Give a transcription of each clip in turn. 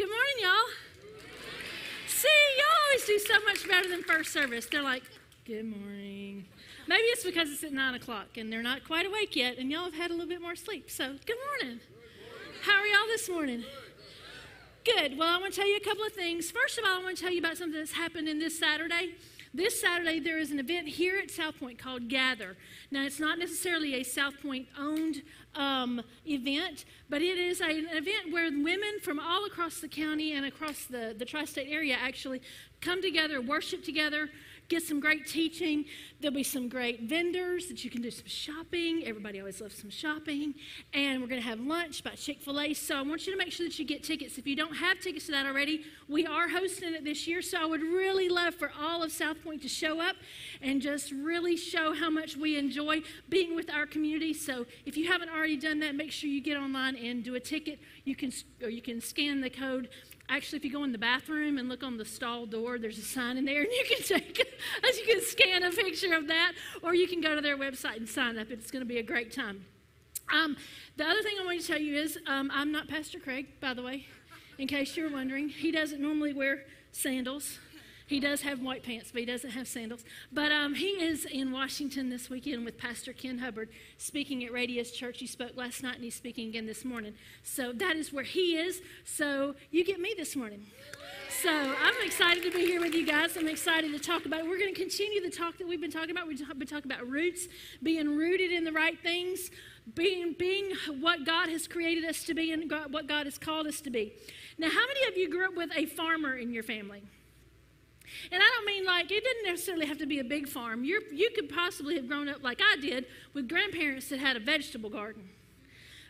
Good morning, y'all. See, y'all always do so much better than first service. They're like, Good morning. Maybe it's because it's at 9 o'clock and they're not quite awake yet, and y'all have had a little bit more sleep. So, good morning. How are y'all this morning? Good. Well, I want to tell you a couple of things. First of all, I want to tell you about something that's happened in this Saturday. This Saturday, there is an event here at South Point called Gather. Now, it's not necessarily a South Point owned um, event, but it is an event where women from all across the county and across the, the tri state area actually come together, worship together, get some great teaching. There'll be some great vendors that you can do some shopping. Everybody always loves some shopping. And we're going to have lunch by Chick fil A. So I want you to make sure that you get tickets. If you don't have tickets to that already, we are hosting it this year. So I would really love for all of South Point to show up and just really show how much we enjoy being with our community. So if you haven't already done that, make sure you get online and do a ticket. You can, or you can scan the code Actually, if you go in the bathroom and look on the stall door, there's a sign in there, and you can take, as you can scan a picture of that, or you can go to their website and sign up. It's going to be a great time. Um, the other thing I want to tell you is um, I'm not Pastor Craig, by the way, in case you're wondering. He doesn't normally wear sandals. He does have white pants, but he doesn't have sandals. But um, he is in Washington this weekend with Pastor Ken Hubbard speaking at Radius Church. He spoke last night and he's speaking again this morning. So that is where he is. So you get me this morning. So I'm excited to be here with you guys. I'm excited to talk about. it. We're going to continue the talk that we've been talking about. We've been talking about roots, being rooted in the right things, being being what God has created us to be, and God, what God has called us to be. Now, how many of you grew up with a farmer in your family? And I don't mean like it didn't necessarily have to be a big farm. you you could possibly have grown up like I did with grandparents that had a vegetable garden,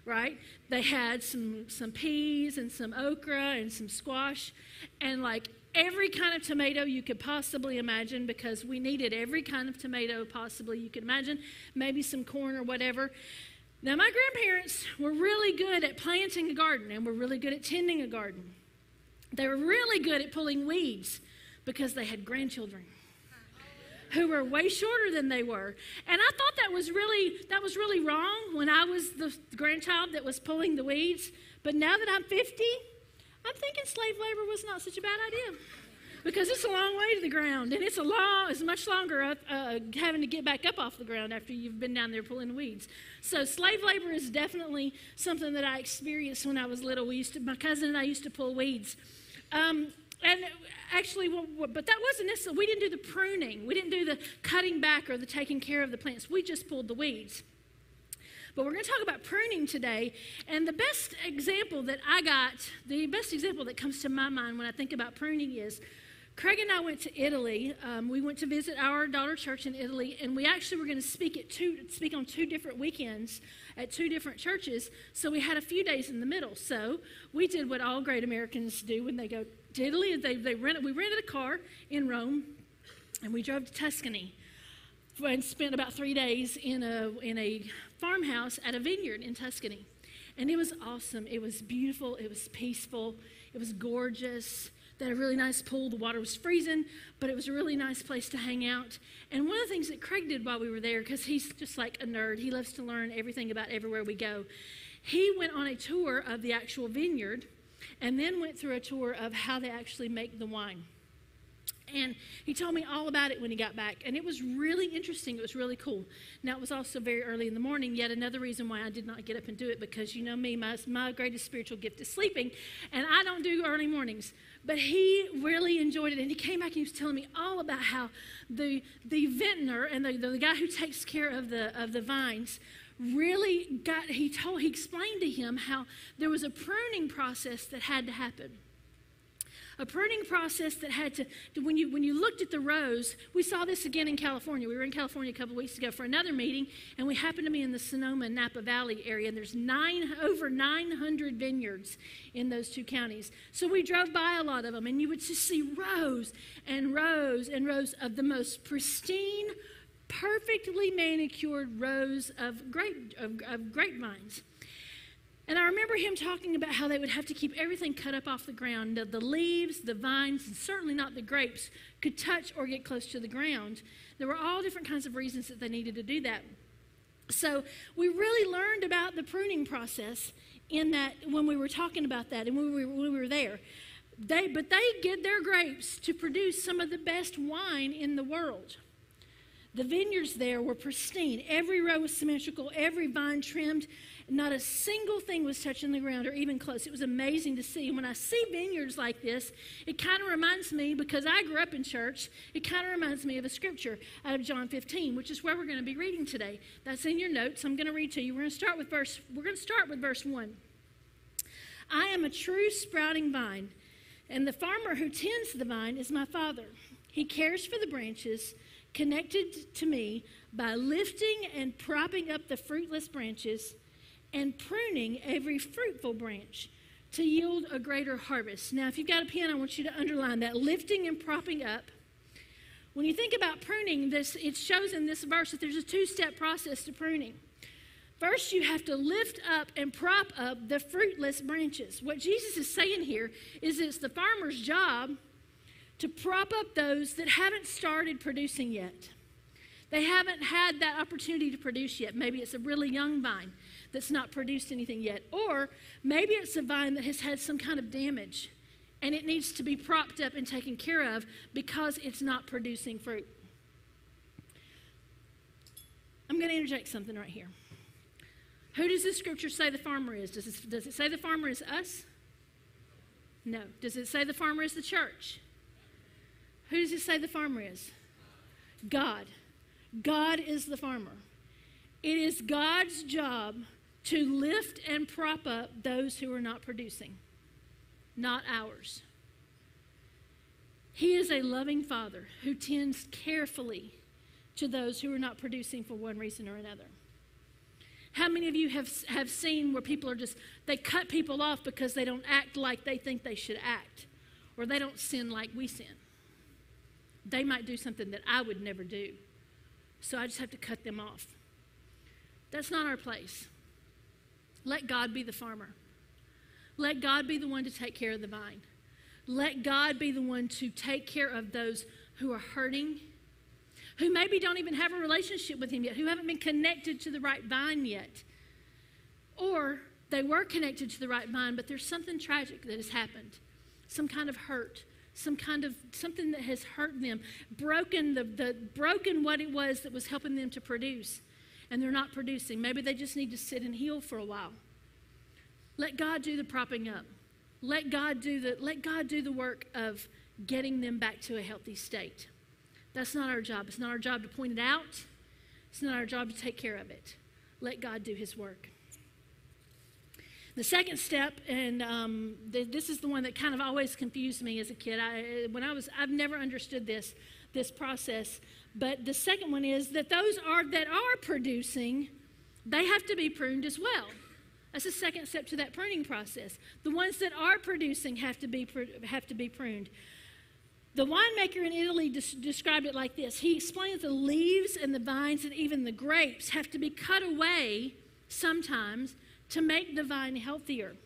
right? They had some some peas and some okra and some squash, and like every kind of tomato you could possibly imagine because we needed every kind of tomato possibly you could imagine, maybe some corn or whatever. Now my grandparents were really good at planting a garden and were really good at tending a garden. They were really good at pulling weeds because they had grandchildren who were way shorter than they were. And I thought that was really that was really wrong when I was the grandchild that was pulling the weeds. But now that I'm 50, I'm thinking slave labor was not such a bad idea. Because it's a long way to the ground, and it's a long, it's much longer up, uh, having to get back up off the ground after you've been down there pulling weeds. So slave labor is definitely something that I experienced when I was little. We used to, my cousin and I used to pull weeds. Um, and actually, well, but that wasn't necessarily, we didn't do the pruning. We didn't do the cutting back or the taking care of the plants. We just pulled the weeds. But we're going to talk about pruning today. And the best example that I got, the best example that comes to my mind when I think about pruning is Craig and I went to Italy. Um, we went to visit our daughter church in Italy, and we actually were going to speak at two, speak on two different weekends at two different churches. So we had a few days in the middle. So we did what all great Americans do when they go Italy. They, they rented, we rented a car in Rome and we drove to Tuscany and spent about three days in a, in a farmhouse at a vineyard in Tuscany. And it was awesome. It was beautiful. It was peaceful. It was gorgeous. They had a really nice pool. The water was freezing, but it was a really nice place to hang out. And one of the things that Craig did while we were there, because he's just like a nerd, he loves to learn everything about everywhere we go. He went on a tour of the actual vineyard and then went through a tour of how they actually make the wine. And he told me all about it when he got back. And it was really interesting. It was really cool. Now, it was also very early in the morning, yet another reason why I did not get up and do it because you know me, my, my greatest spiritual gift is sleeping. And I don't do early mornings. But he really enjoyed it. And he came back and he was telling me all about how the, the vintner and the, the guy who takes care of the, of the vines really got, he told, he explained to him how there was a pruning process that had to happen. A pruning process that had to, when you, when you looked at the rows, we saw this again in California. We were in California a couple weeks ago for another meeting, and we happened to be in the Sonoma and Napa Valley area, and there's nine, over 900 vineyards in those two counties. So we drove by a lot of them, and you would just see rows and rows and rows of the most pristine, perfectly manicured rows of, grape, of, of grapevines. And I remember him talking about how they would have to keep everything cut up off the ground. The, the leaves, the vines, and certainly not the grapes could touch or get close to the ground. There were all different kinds of reasons that they needed to do that. So we really learned about the pruning process in that when we were talking about that and when we were, when we were there. They, but they get their grapes to produce some of the best wine in the world. The vineyards there were pristine. Every row was symmetrical, every vine trimmed. Not a single thing was touching the ground or even close. It was amazing to see. And when I see vineyards like this, it kind of reminds me, because I grew up in church, it kind of reminds me of a scripture out of John 15, which is where we're going to be reading today. That's in your notes. I'm going to read to you. We're going to start with verse, we're going to start with verse 1. I am a true sprouting vine, and the farmer who tends the vine is my father. He cares for the branches connected to me by lifting and propping up the fruitless branches and pruning every fruitful branch to yield a greater harvest. Now, if you've got a pen, I want you to underline that lifting and propping up. When you think about pruning, this it shows in this verse that there's a two-step process to pruning. First, you have to lift up and prop up the fruitless branches. What Jesus is saying here is it's the farmer's job to prop up those that haven't started producing yet. They haven't had that opportunity to produce yet. Maybe it's a really young vine that's not produced anything yet. Or maybe it's a vine that has had some kind of damage and it needs to be propped up and taken care of because it's not producing fruit. I'm going to interject something right here. Who does this scripture say the farmer is? Does it, does it say the farmer is us? No. Does it say the farmer is the church? Who does it say the farmer is? God. God is the farmer. It is God's job to lift and prop up those who are not producing, not ours. He is a loving father who tends carefully to those who are not producing for one reason or another. How many of you have, have seen where people are just, they cut people off because they don't act like they think they should act, or they don't sin like we sin? They might do something that I would never do, so I just have to cut them off. That's not our place. Let God be the farmer. Let God be the one to take care of the vine. Let God be the one to take care of those who are hurting, who maybe don't even have a relationship with Him yet, who haven't been connected to the right vine yet. Or they were connected to the right vine, but there's something tragic that has happened some kind of hurt, some kind of something that has hurt them, broken the, the broken what it was that was helping them to produce and they're not producing. Maybe they just need to sit and heal for a while. Let God do the propping up. Let God do the, let God do the work of getting them back to a healthy state. That's not our job. It's not our job to point it out. It's not our job to take care of it. Let God do his work. The second step, and um, the, this is the one that kind of always confused me as a kid. I, when I was, I've never understood this, this process. But the second one is that those are that are producing, they have to be pruned as well. That's the second step to that pruning process. The ones that are producing have to be have to be pruned. The winemaker in Italy des- described it like this. He explains the leaves and the vines and even the grapes have to be cut away sometimes to make the vine healthier.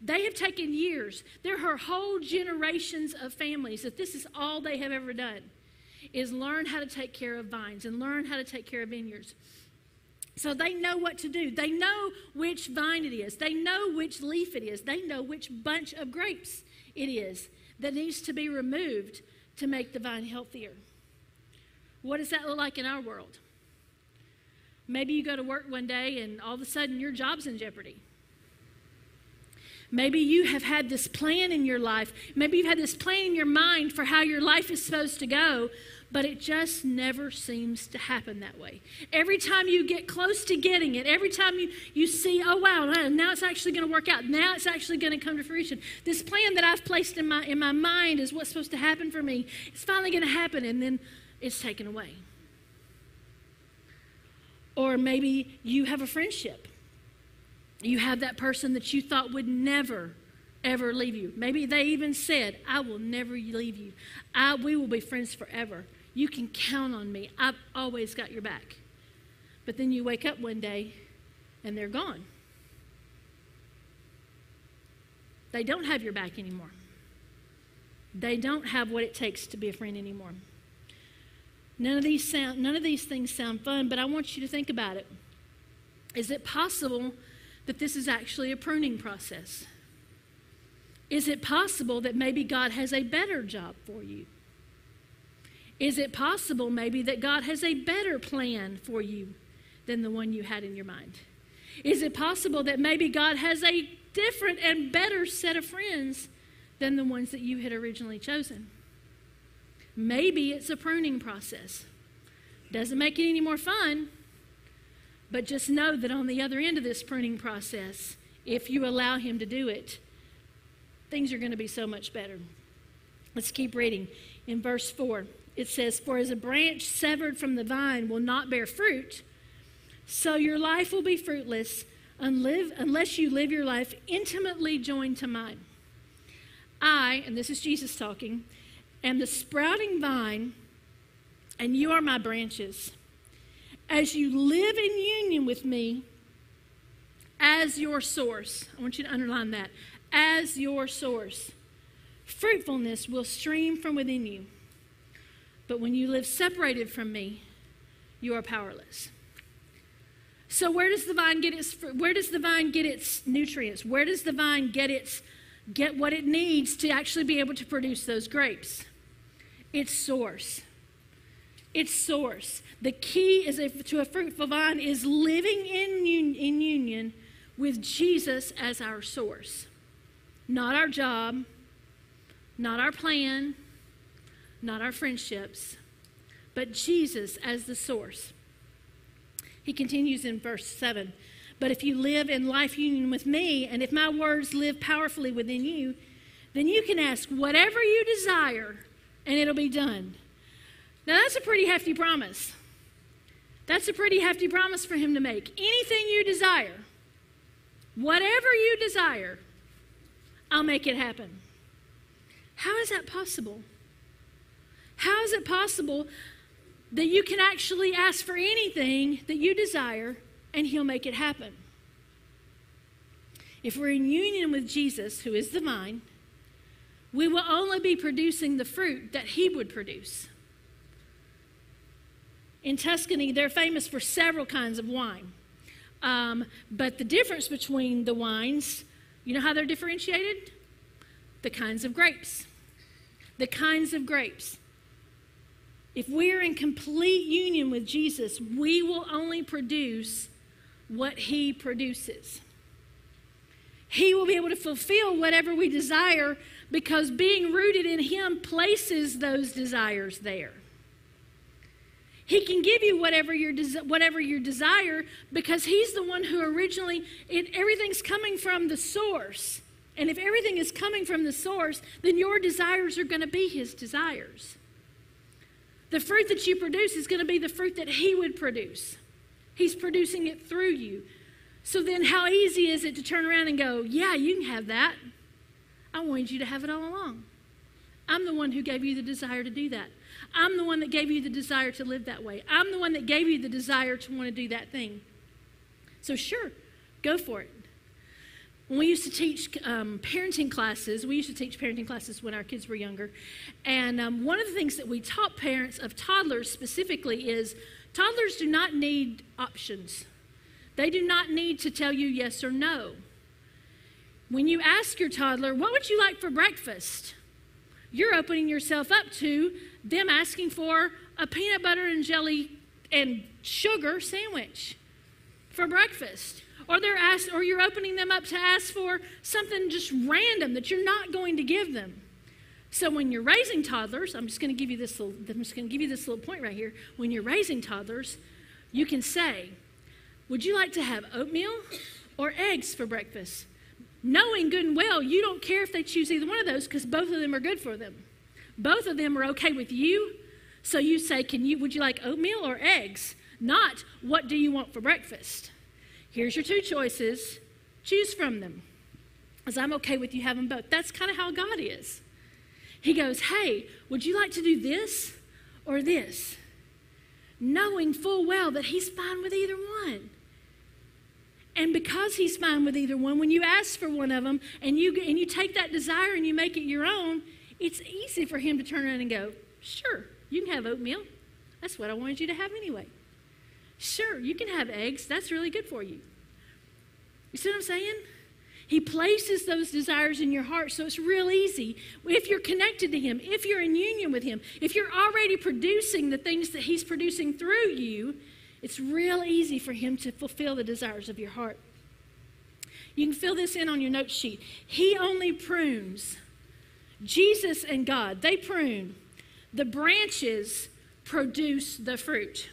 They have taken years. There are whole generations of families that this is all they have ever done is learn how to take care of vines and learn how to take care of vineyards. So they know what to do. They know which vine it is. They know which leaf it is. They know which bunch of grapes it is that needs to be removed to make the vine healthier. What does that look like in our world? Maybe you go to work one day and all of a sudden your job's in jeopardy. Maybe you have had this plan in your life. Maybe you've had this plan in your mind for how your life is supposed to go, but it just never seems to happen that way. Every time you get close to getting it, every time you, you see, oh wow, now it's actually going to work out. Now it's actually going to come to fruition. This plan that I've placed in my in my mind is what's supposed to happen for me. It's finally going to happen, and then it's taken away. Or maybe you have a friendship. You have that person that you thought would never ever leave you. Maybe they even said, I will never leave you. I, we will be friends forever. You can count on me. I've always got your back. But then you wake up one day and they're gone. They don't have your back anymore. They don't have what it takes to be a friend anymore. None of these sound none of these things sound fun, but I want you to think about it. Is it possible that this is actually a pruning process? Is it possible that maybe God has a better job for you? Is it possible maybe that God has a better plan for you than the one you had in your mind? Is it possible that maybe God has a different and better set of friends than the ones that you had originally chosen? Maybe it's a pruning process. Doesn't make it any more fun, but just know that on the other end of this pruning process, if you allow Him to do it, things are going to be so much better. Let's keep reading. In verse 4, it says, For as a branch severed from the vine will not bear fruit, so your life will be fruitless unless you live your life intimately joined to mine. I, and this is Jesus talking, am the sprouting vine, and you are my branches. As you live in union with me as your source, I want you to underline that, as your source, fruitfulness will stream from within you. But when you live separated from me, you are powerless. So where does the vine get its where does the vine get its nutrients? Where does the vine get its get what it needs to actually be able to produce those grapes? Its source. Its source. The key is a, to a fruitful vine is living in, un, in union with Jesus as our source. Not our job, not our plan, not our friendships, but Jesus as the source. He continues in verse 7 But if you live in life union with me, and if my words live powerfully within you, then you can ask whatever you desire, and it'll be done. Now, that's a pretty hefty promise. That's a pretty hefty promise for him to make. Anything you desire, whatever you desire, I'll make it happen. How is that possible? How is it possible that you can actually ask for anything that you desire and He'll make it happen. If we're in union with Jesus, who is the vine, we will only be producing the fruit that He would produce. In Tuscany, they're famous for several kinds of wine. Um, but the difference between the wines, you know how they're differentiated? The kinds of grapes. The kinds of grapes. If we're in complete union with Jesus, we will only produce what He produces. He will be able to fulfill whatever we desire because being rooted in Him places those desires there. He can give you whatever your whatever your desire because He's the one who originally it, everything's coming from the source. And if everything is coming from the source, then your desires are going to be His desires. The fruit that you produce is going to be the fruit that He would produce. He's producing it through you. So then, how easy is it to turn around and go, Yeah, you can have that? I wanted you to have it all along. I'm the one who gave you the desire to do that. I'm the one that gave you the desire to live that way. I'm the one that gave you the desire to want to do that thing. So, sure, go for it. When we used to teach um, parenting classes, we used to teach parenting classes when our kids were younger. And um, one of the things that we taught parents of toddlers specifically is toddlers do not need options, they do not need to tell you yes or no. When you ask your toddler, What would you like for breakfast? you're opening yourself up to them asking for a peanut butter and jelly and sugar sandwich for breakfast or they're asked, or you're opening them up to ask for something just random that you're not going to give them. So when you're raising toddlers, I'm just going to give you this little, I'm just going to give you this little point right here. When you're raising toddlers, you can say, "Would you like to have oatmeal or eggs for breakfast?" Knowing good and well, you don't care if they choose either one of those because both of them are good for them. Both of them are okay with you. So you say, "Can you? Would you like oatmeal or eggs?" Not, "What do you want for breakfast?" Here's your two choices. Choose from them. As I'm okay with you having both. That's kind of how God is. He goes, Hey, would you like to do this or this? Knowing full well that He's fine with either one. And because he's fine with either one, when you ask for one of them and you, and you take that desire and you make it your own, it's easy for him to turn around and go, Sure, you can have oatmeal. That's what I wanted you to have anyway. Sure, you can have eggs. That's really good for you. You see what I'm saying? He places those desires in your heart, so it's real easy. If you're connected to Him, if you're in union with Him, if you're already producing the things that He's producing through you, it's real easy for Him to fulfill the desires of your heart. You can fill this in on your note sheet. He only prunes. Jesus and God, they prune. The branches produce the fruit.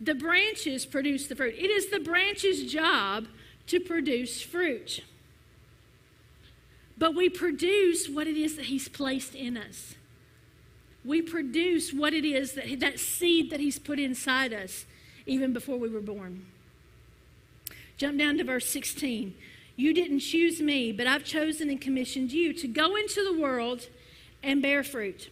The branches produce the fruit. It is the branch's job to produce fruit. But we produce what it is that He's placed in us. We produce what it is that that seed that He's put inside us even before we were born. Jump down to verse 16. You didn't choose me, but I've chosen and commissioned you to go into the world and bear fruit.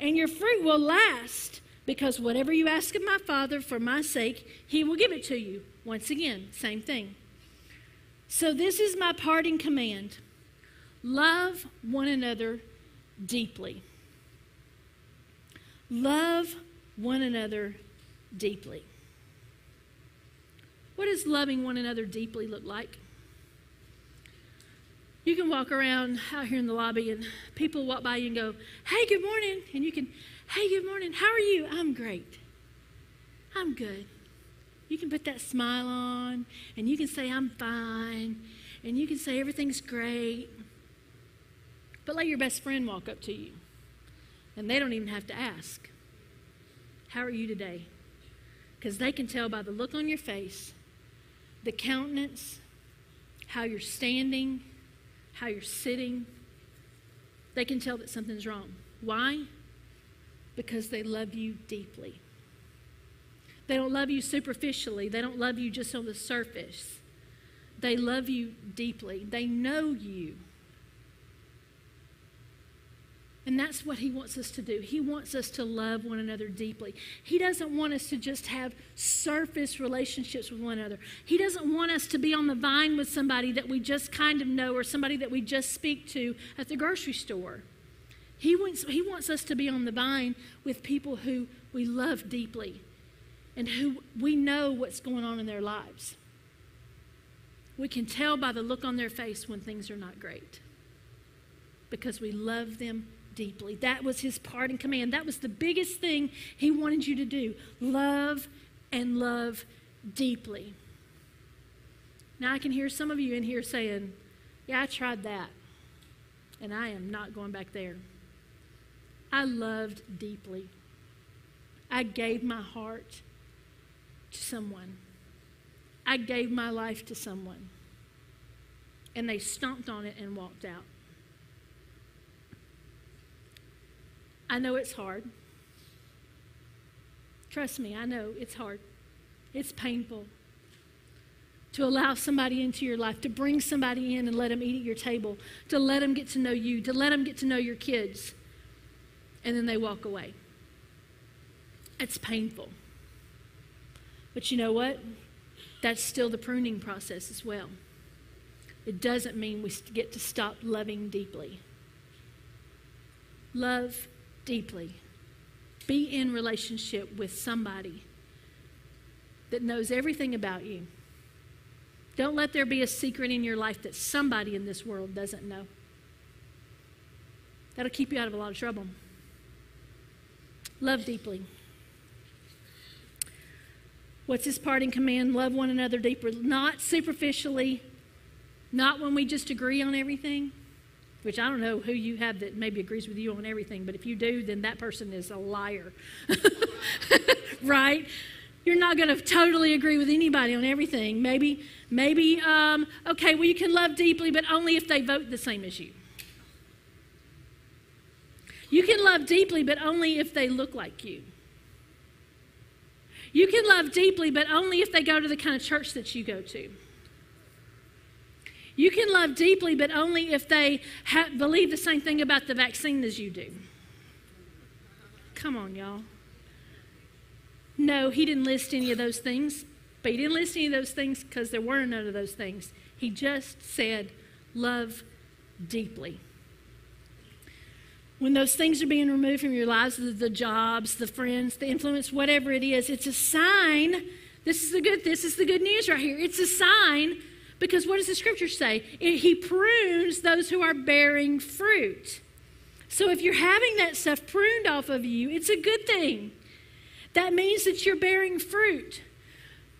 And your fruit will last because whatever you ask of my Father for my sake, he will give it to you. Once again, same thing. So, this is my parting command love one another deeply. Love one another deeply. What does loving one another deeply look like? You can walk around out here in the lobby and people walk by you and go, Hey, good morning. And you can, Hey, good morning. How are you? I'm great. I'm good. You can put that smile on and you can say, I'm fine. And you can say, Everything's great. But let your best friend walk up to you and they don't even have to ask, How are you today? Because they can tell by the look on your face the countenance, how you're standing, how you're sitting, they can tell that something's wrong. Why? Because they love you deeply. They don't love you superficially, they don't love you just on the surface. They love you deeply, they know you. And that's what he wants us to do. He wants us to love one another deeply. He doesn't want us to just have surface relationships with one another. He doesn't want us to be on the vine with somebody that we just kind of know or somebody that we just speak to at the grocery store. He wants, he wants us to be on the vine with people who we love deeply and who we know what's going on in their lives. We can tell by the look on their face when things are not great because we love them deeply. That was his parting command. That was the biggest thing he wanted you to do love and love deeply. Now, I can hear some of you in here saying, Yeah, I tried that, and I am not going back there. I loved deeply. I gave my heart to someone. I gave my life to someone. And they stomped on it and walked out. I know it's hard. Trust me, I know it's hard. It's painful to allow somebody into your life, to bring somebody in and let them eat at your table, to let them get to know you, to let them get to know your kids, and then they walk away. It's painful. But you know what? That's still the pruning process as well. It doesn't mean we get to stop loving deeply. Love deeply. Be in relationship with somebody that knows everything about you. Don't let there be a secret in your life that somebody in this world doesn't know. That'll keep you out of a lot of trouble. Love deeply. What's his parting command? Love one another deeper, not superficially, not when we just agree on everything, which I don't know who you have that maybe agrees with you on everything, but if you do, then that person is a liar. right? You're not going to totally agree with anybody on everything. Maybe, maybe, um, okay, well, you can love deeply, but only if they vote the same as you. You can love deeply, but only if they look like you. You can love deeply, but only if they go to the kind of church that you go to. You can love deeply, but only if they ha- believe the same thing about the vaccine as you do. Come on, y'all. No, he didn't list any of those things, but he didn't list any of those things because there were none of those things. He just said, love deeply. When those things are being removed from your lives, the, the jobs, the friends, the influence, whatever it is, it's a sign This is the good this is the good news right here. It's a sign because what does the scripture say? He prunes those who are bearing fruit. So if you're having that stuff pruned off of you, it's a good thing. That means that you're bearing fruit.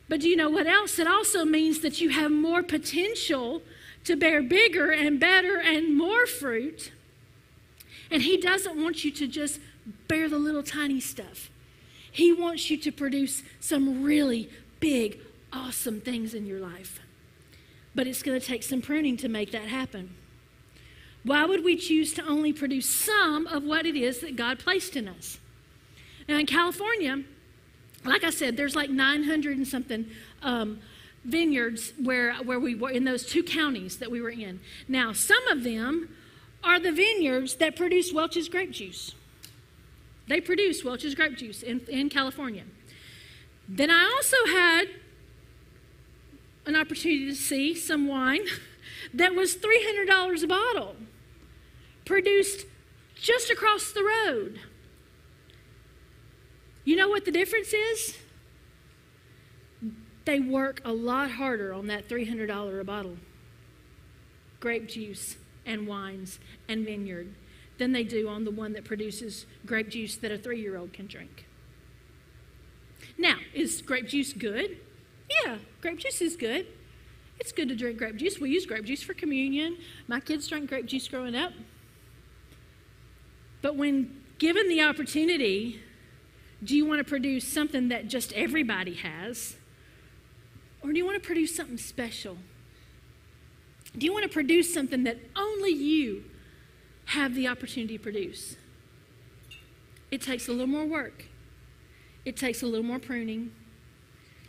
But do you know what else? It also means that you have more potential to bear bigger and better and more fruit. And He doesn't want you to just bear the little tiny stuff. He wants you to produce some really big, awesome things in your life. But it's going to take some pruning to make that happen. Why would we choose to only produce some of what it is that God placed in us? Now, in California, like I said, there's like 900 and something um, vineyards where, where we were in those two counties that we were in. Now, some of them are the vineyards that produce Welch's grape juice. They produce Welch's grape juice in, in California. Then I also had an opportunity to see some wine that was $300 a bottle, produced just across the road. You know what the difference is? They work a lot harder on that $300 a bottle grape juice and wines and vineyard than they do on the one that produces grape juice that a three year old can drink. Now, is grape juice good? Yeah, grape juice is good. It's good to drink grape juice. We use grape juice for communion. My kids drank grape juice growing up. But when given the opportunity, do you want to produce something that just everybody has? Or do you want to produce something special? Do you want to produce something that only you have the opportunity to produce? It takes a little more work. It takes a little more pruning.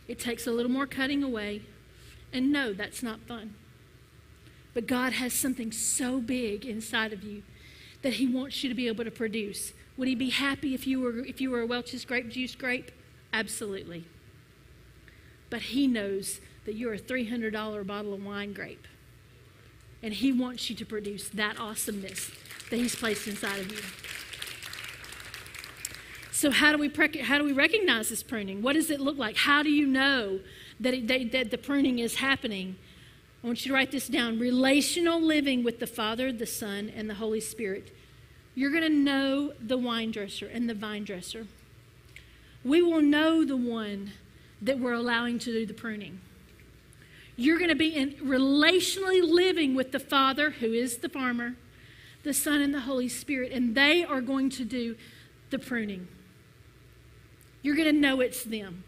It takes a little more cutting away. And no, that's not fun. But God has something so big inside of you that He wants you to be able to produce. Would He be happy if you were if you were a Welch's grape juice grape? Absolutely. But He knows that you're a $300 bottle of wine grape. And He wants you to produce that awesomeness that He's placed inside of you. So, how do we, pre- how do we recognize this pruning? What does it look like? How do you know that, it, that, that the pruning is happening? I want you to write this down relational living with the Father, the Son, and the Holy Spirit. You're going to know the wine dresser and the vine dresser. We will know the one that we're allowing to do the pruning. You're going to be in relationally living with the Father, who is the farmer, the Son, and the Holy Spirit, and they are going to do the pruning. You're going to know it's them.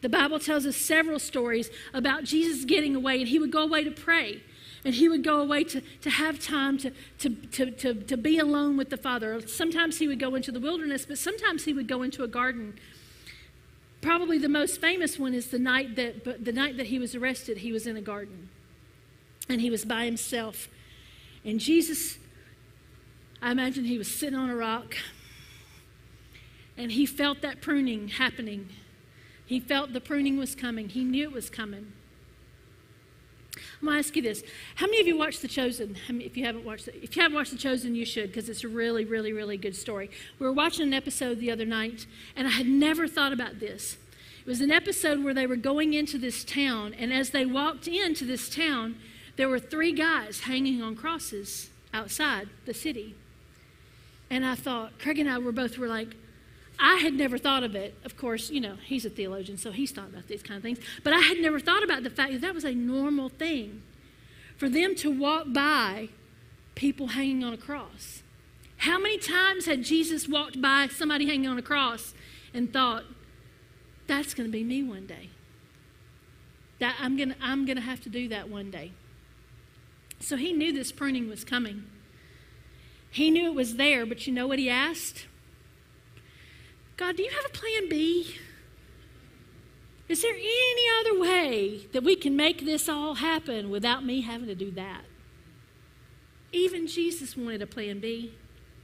The Bible tells us several stories about Jesus getting away, and he would go away to pray. And he would go away to, to have time to, to, to, to, to be alone with the Father. Sometimes he would go into the wilderness, but sometimes he would go into a garden Probably the most famous one is the night that the night that he was arrested, he was in a garden. And he was by himself. And Jesus I imagine he was sitting on a rock and he felt that pruning happening. He felt the pruning was coming. He knew it was coming. I'm going to ask you this. How many of you watched The Chosen? if you haven't watched it, if you haven't watched The Chosen, you should because it's a really, really, really good story. We were watching an episode the other night, and I had never thought about this. It was an episode where they were going into this town, and as they walked into this town, there were three guys hanging on crosses outside the city. And I thought, Craig and I were both were like, I had never thought of it. Of course, you know, he's a theologian, so he's thought about these kind of things. But I had never thought about the fact that that was a normal thing for them to walk by people hanging on a cross. How many times had Jesus walked by somebody hanging on a cross and thought, that's going to be me one day? That I'm going to, I'm going to have to do that one day. So he knew this pruning was coming. He knew it was there, but you know what he asked? God, do you have a plan B? Is there any other way that we can make this all happen without me having to do that? Even Jesus wanted a plan B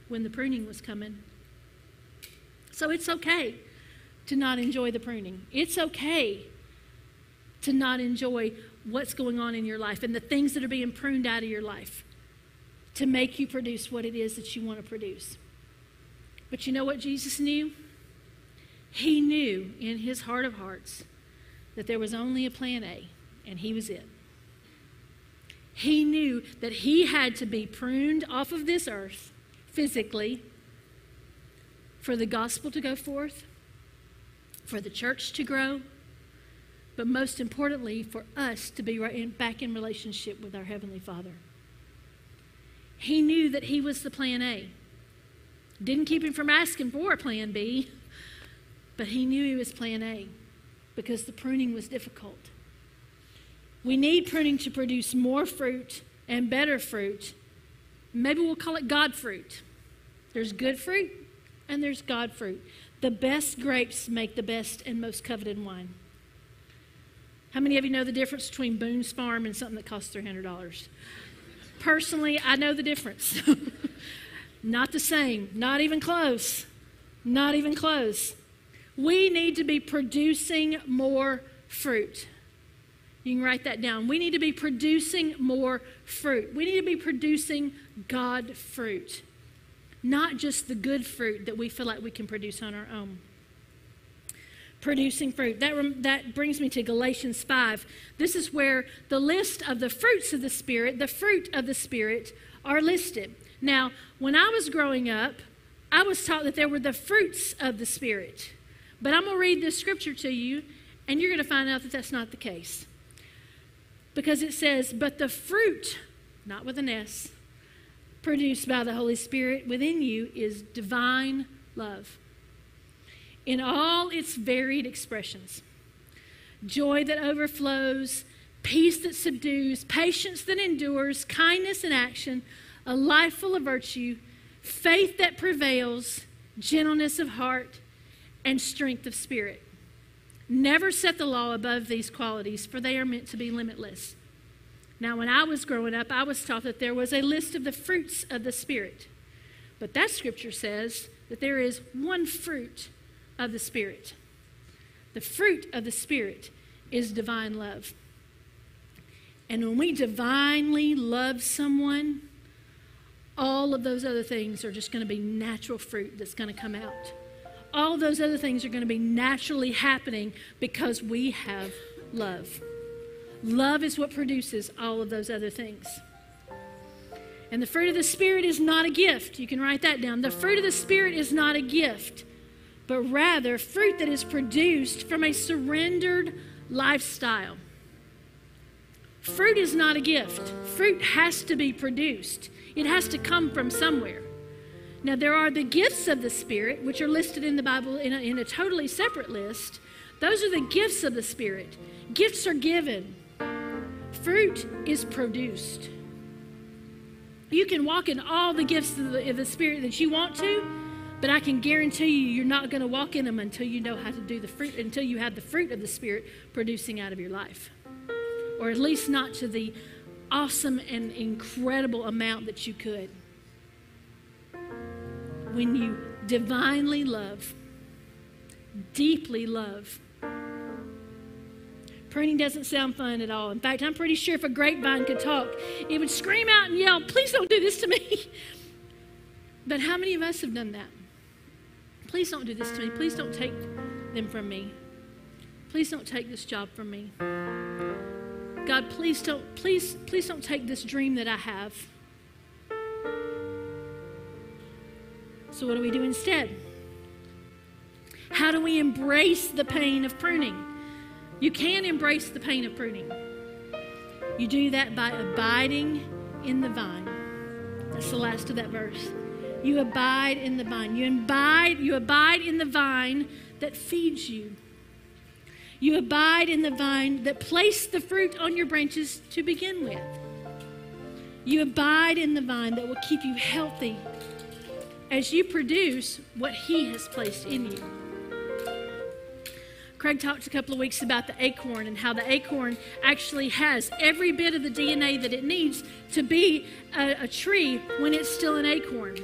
when the pruning was coming. So it's okay to not enjoy the pruning. It's okay to not enjoy what's going on in your life and the things that are being pruned out of your life to make you produce what it is that you want to produce. But you know what Jesus knew? He knew in his heart of hearts that there was only a plan A, and he was it. He knew that he had to be pruned off of this earth physically for the gospel to go forth, for the church to grow, but most importantly, for us to be right in, back in relationship with our Heavenly Father. He knew that he was the plan A. Didn't keep him from asking for a plan B, but he knew he was plan A because the pruning was difficult. We need pruning to produce more fruit and better fruit. Maybe we'll call it God fruit. There's good fruit and there's God fruit. The best grapes make the best and most coveted wine. How many of you know the difference between Boone's Farm and something that costs $300? Personally, I know the difference. not the same, not even close. Not even close. We need to be producing more fruit. You can write that down. We need to be producing more fruit. We need to be producing God fruit, not just the good fruit that we feel like we can produce on our own. Producing fruit. That, that brings me to Galatians 5. This is where the list of the fruits of the Spirit, the fruit of the Spirit, are listed. Now, when I was growing up, I was taught that there were the fruits of the Spirit. But I'm going to read this scripture to you, and you're going to find out that that's not the case. Because it says, But the fruit, not with an S, produced by the Holy Spirit within you is divine love in all its varied expressions joy that overflows, peace that subdues, patience that endures, kindness in action, a life full of virtue, faith that prevails, gentleness of heart and strength of spirit. Never set the law above these qualities, for they are meant to be limitless. Now, when I was growing up, I was taught that there was a list of the fruits of the Spirit. But that scripture says that there is one fruit of the Spirit. The fruit of the Spirit is divine love. And when we divinely love someone, all of those other things are just going to be natural fruit that's going to come out all those other things are going to be naturally happening because we have love. Love is what produces all of those other things. And the fruit of the Spirit is not a gift. You can write that down. The fruit of the Spirit is not a gift, but rather fruit that is produced from a surrendered lifestyle. Fruit is not a gift, fruit has to be produced, it has to come from somewhere. Now, there are the gifts of the Spirit, which are listed in the Bible in a, in a totally separate list. Those are the gifts of the Spirit. Gifts are given, fruit is produced. You can walk in all the gifts of the, of the Spirit that you want to, but I can guarantee you, you're not going to walk in them until you know how to do the fruit, until you have the fruit of the Spirit producing out of your life. Or at least not to the awesome and incredible amount that you could when you divinely love, deeply love. Pruning doesn't sound fun at all. In fact, I'm pretty sure if a grapevine could talk, it would scream out and yell, Please don't do this to me. But how many of us have done that? Please don't do this to me. Please don't take them from me. Please don't take this job from me. God, please don't, please, please don't take this dream that I have. So, what do we do instead? How do we embrace the pain of pruning? You can embrace the pain of pruning. You do that by abiding in the vine. That's the last of that verse. You abide in the vine. You abide, you abide in the vine that feeds you. You abide in the vine that placed the fruit on your branches to begin with. You abide in the vine that will keep you healthy as you produce what He has placed in you. Craig talked a couple of weeks about the acorn and how the acorn actually has every bit of the DNA that it needs to be a, a tree when it's still an acorn.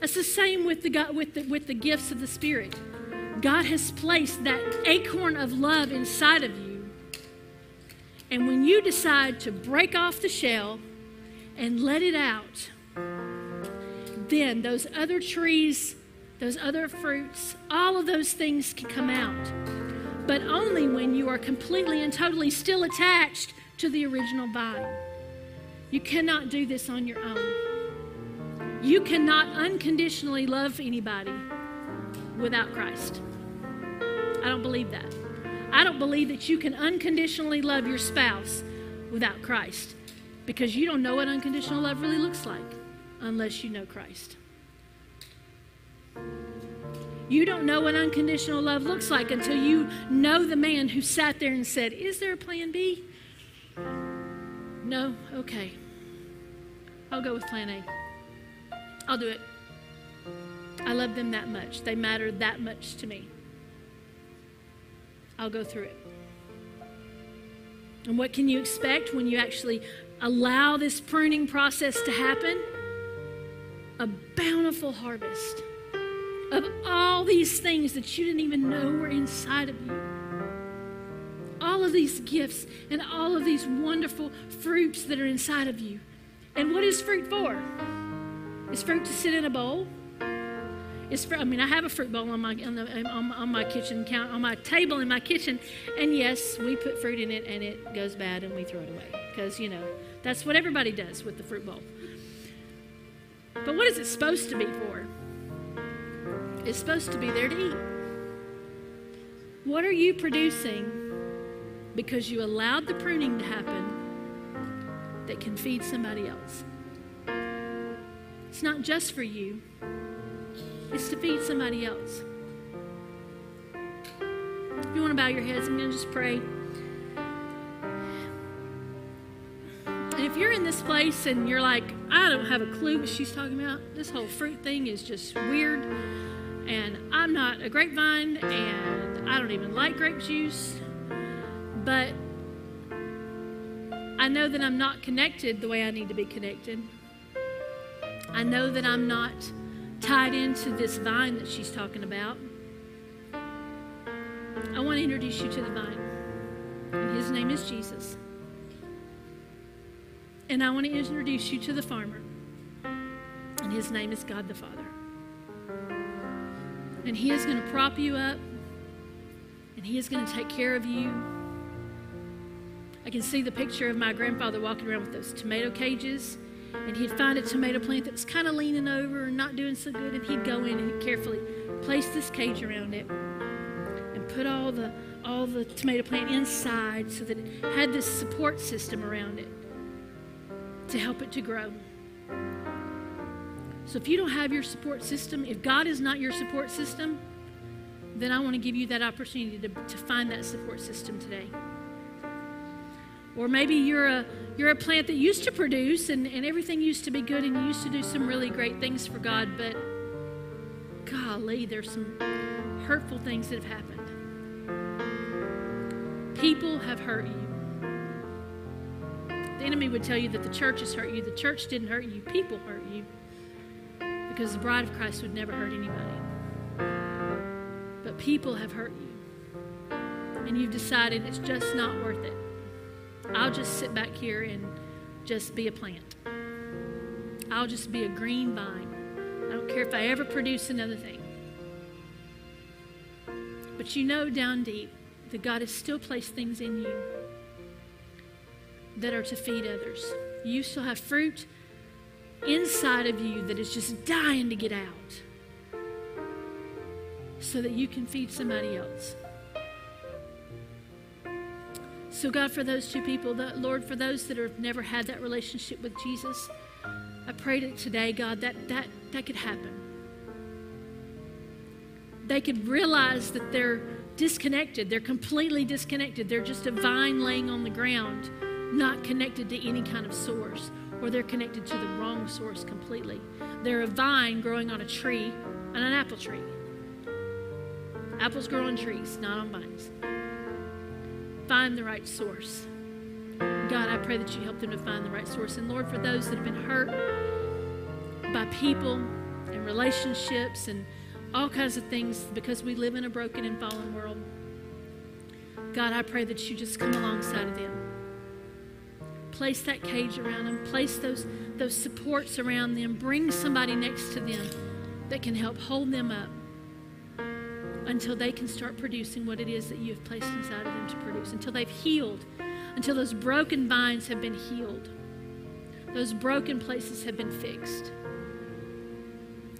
It's the same with the, with, the, with the gifts of the Spirit. God has placed that acorn of love inside of you. And when you decide to break off the shell and let it out, then those other trees those other fruits, all of those things can come out. But only when you are completely and totally still attached to the original vine. You cannot do this on your own. You cannot unconditionally love anybody without Christ. I don't believe that. I don't believe that you can unconditionally love your spouse without Christ because you don't know what unconditional love really looks like unless you know Christ. You don't know what unconditional love looks like until you know the man who sat there and said, Is there a plan B? No? Okay. I'll go with plan A. I'll do it. I love them that much. They matter that much to me. I'll go through it. And what can you expect when you actually allow this pruning process to happen? A bountiful harvest of all these things that you didn't even know were inside of you. All of these gifts and all of these wonderful fruits that are inside of you. And what is fruit for? Is fruit to sit in a bowl? It's for, I mean, I have a fruit bowl on my on, the, on, on my kitchen count on my table in my kitchen, and yes, we put fruit in it, and it goes bad, and we throw it away because you know that's what everybody does with the fruit bowl. But what is it supposed to be for? It's supposed to be there to eat. What are you producing because you allowed the pruning to happen that can feed somebody else? It's not just for you, it's to feed somebody else. If you want to bow your heads, I'm going to just pray. You're in this place and you're like, I don't have a clue what she's talking about, this whole fruit thing is just weird, and I'm not a grapevine, and I don't even like grape juice, but I know that I'm not connected the way I need to be connected. I know that I'm not tied into this vine that she's talking about. I want to introduce you to the vine. And his name is Jesus. And I want to introduce you to the farmer. And his name is God the Father. And he is going to prop you up. And he is going to take care of you. I can see the picture of my grandfather walking around with those tomato cages and he'd find a tomato plant that was kind of leaning over and not doing so good, and he'd go in and carefully place this cage around it and put all the all the tomato plant inside so that it had this support system around it to help it to grow. So if you don't have your support system, if God is not your support system, then I want to give you that opportunity to, to find that support system today. Or maybe you're a you're a plant that used to produce and, and everything used to be good and you used to do some really great things for God, but golly, there's some hurtful things that have happened. People have hurt you. The enemy would tell you that the church has hurt you. The church didn't hurt you, people hurt you. Because the bride of Christ would never hurt anybody. But people have hurt you. And you've decided it's just not worth it. I'll just sit back here and just be a plant. I'll just be a green vine. I don't care if I ever produce another thing. But you know down deep that God has still placed things in you that are to feed others. You still have fruit inside of you that is just dying to get out so that you can feed somebody else. So, God, for those two people, that, Lord, for those that have never had that relationship with Jesus, I pray that today, God, that, that, that could happen. They could realize that they're disconnected. They're completely disconnected. They're just a vine laying on the ground, not connected to any kind of source, or they're connected to the wrong source completely. They're a vine growing on a tree, on an apple tree. Apples grow on trees, not on vines find the right source. God, I pray that you help them to find the right source. And Lord, for those that have been hurt by people and relationships and all kinds of things because we live in a broken and fallen world, God, I pray that you just come alongside of them. Place that cage around them, place those, those supports around them, bring somebody next to them that can help hold them up until they can start producing what it is that you have placed inside of them to produce, until they've healed, until those broken vines have been healed, those broken places have been fixed.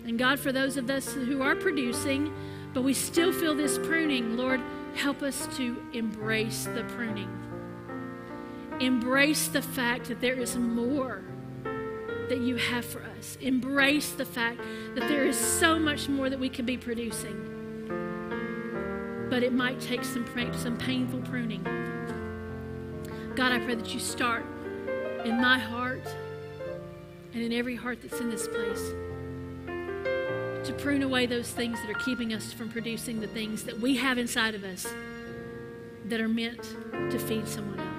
And God, for those of us who are producing, but we still feel this pruning, Lord, help us to embrace the pruning. Embrace the fact that there is more that you have for us. Embrace the fact that there is so much more that we can be producing. But it might take some, some painful pruning. God, I pray that you start in my heart and in every heart that's in this place to prune away those things that are keeping us from producing the things that we have inside of us that are meant to feed someone else.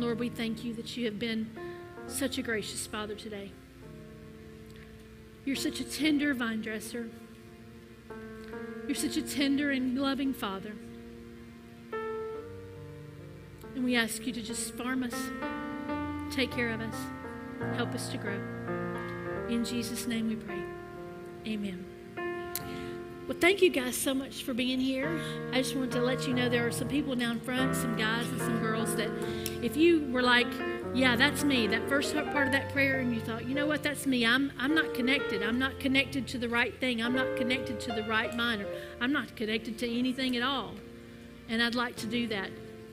Lord, we thank you that you have been such a gracious Father today. You're such a tender vine dresser. You're such a tender and loving Father. And we ask you to just farm us, take care of us, help us to grow. In Jesus' name we pray. Amen. Well, thank you guys so much for being here. I just wanted to let you know there are some people down front, some guys and some girls that if you were like, yeah, that's me, that first part of that prayer, and you thought, you know what, that's me. I'm, I'm not connected. I'm not connected to the right thing. I'm not connected to the right mind. I'm not connected to anything at all. And I'd like to do that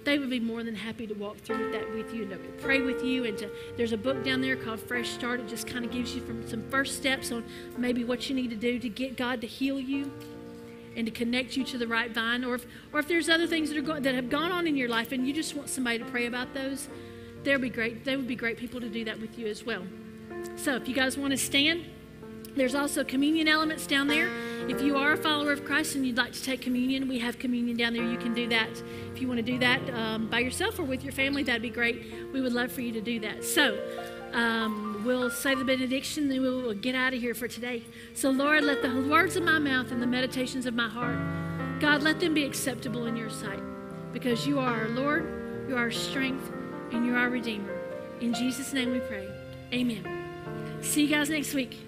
they would be more than happy to walk through that with you and to pray with you. And to, there's a book down there called Fresh Start. It just kind of gives you from some first steps on maybe what you need to do to get God to heal you and to connect you to the right vine. Or if, or if there's other things that, are go- that have gone on in your life and you just want somebody to pray about those, they'll be great. They would be great people to do that with you as well. So if you guys want to stand, there's also communion elements down there. If you are a follower of Christ and you'd like to take communion, we have communion down there. You can do that. If you want to do that um, by yourself or with your family, that'd be great. We would love for you to do that. So, um, we'll say the benediction, then we'll get out of here for today. So, Lord, let the words of my mouth and the meditations of my heart, God, let them be acceptable in your sight because you are our Lord, you are our strength, and you are our Redeemer. In Jesus' name we pray. Amen. See you guys next week.